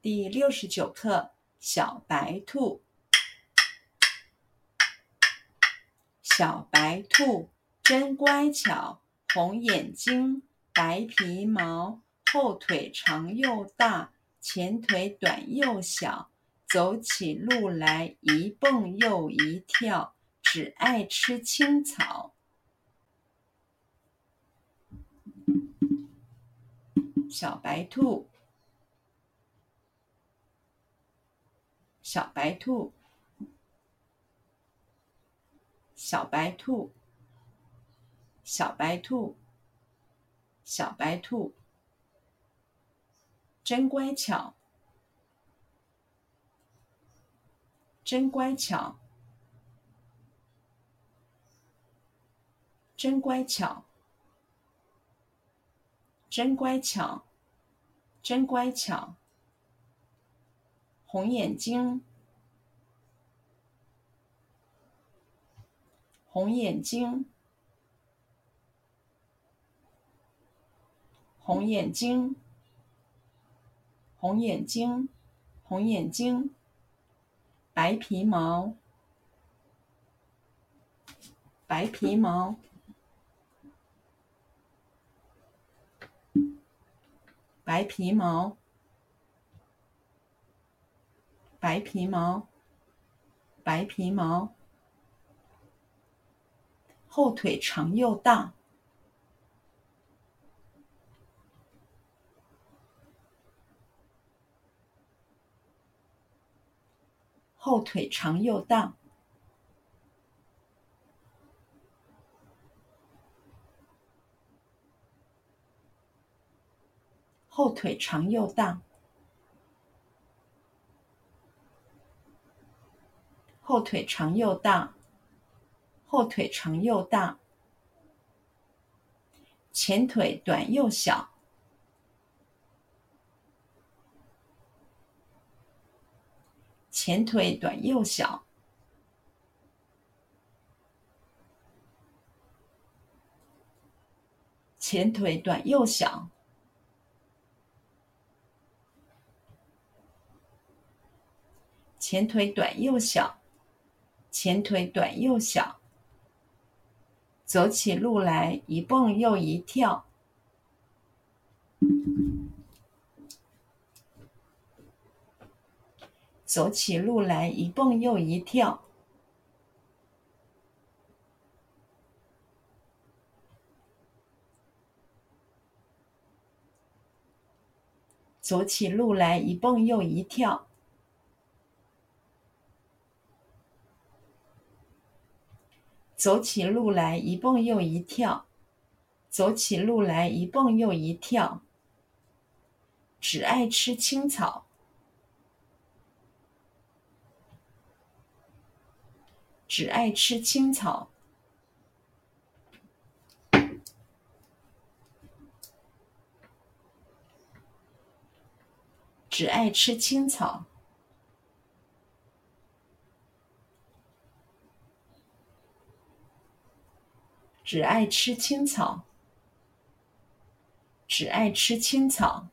第六十九课：小白兔。小白兔真乖巧，红眼睛，白皮毛，后腿长又大，前腿短又小，走起路来一蹦又一跳，只爱吃青草。小白兔，小白兔，小白兔，小白兔，小白兔，真乖巧，真乖巧，真乖巧。真乖巧，真乖巧。红眼睛，红眼睛，红眼睛，红眼睛，红眼睛。白皮毛，白皮毛。白皮毛，白皮毛，白皮毛，后腿长又大，后腿长又大。后腿长又大，后腿长又大，后腿长又大。前腿短又小，前腿短又小，前腿短又小。前腿短又小，前腿短又小，走起路来一蹦又一跳，走起路来一蹦又一跳，走起路来一蹦又一跳。走起路来一蹦又一跳，走起路来一蹦又一跳，只爱吃青草，只爱吃青草，只爱吃青草。只爱吃青草，只爱吃青草。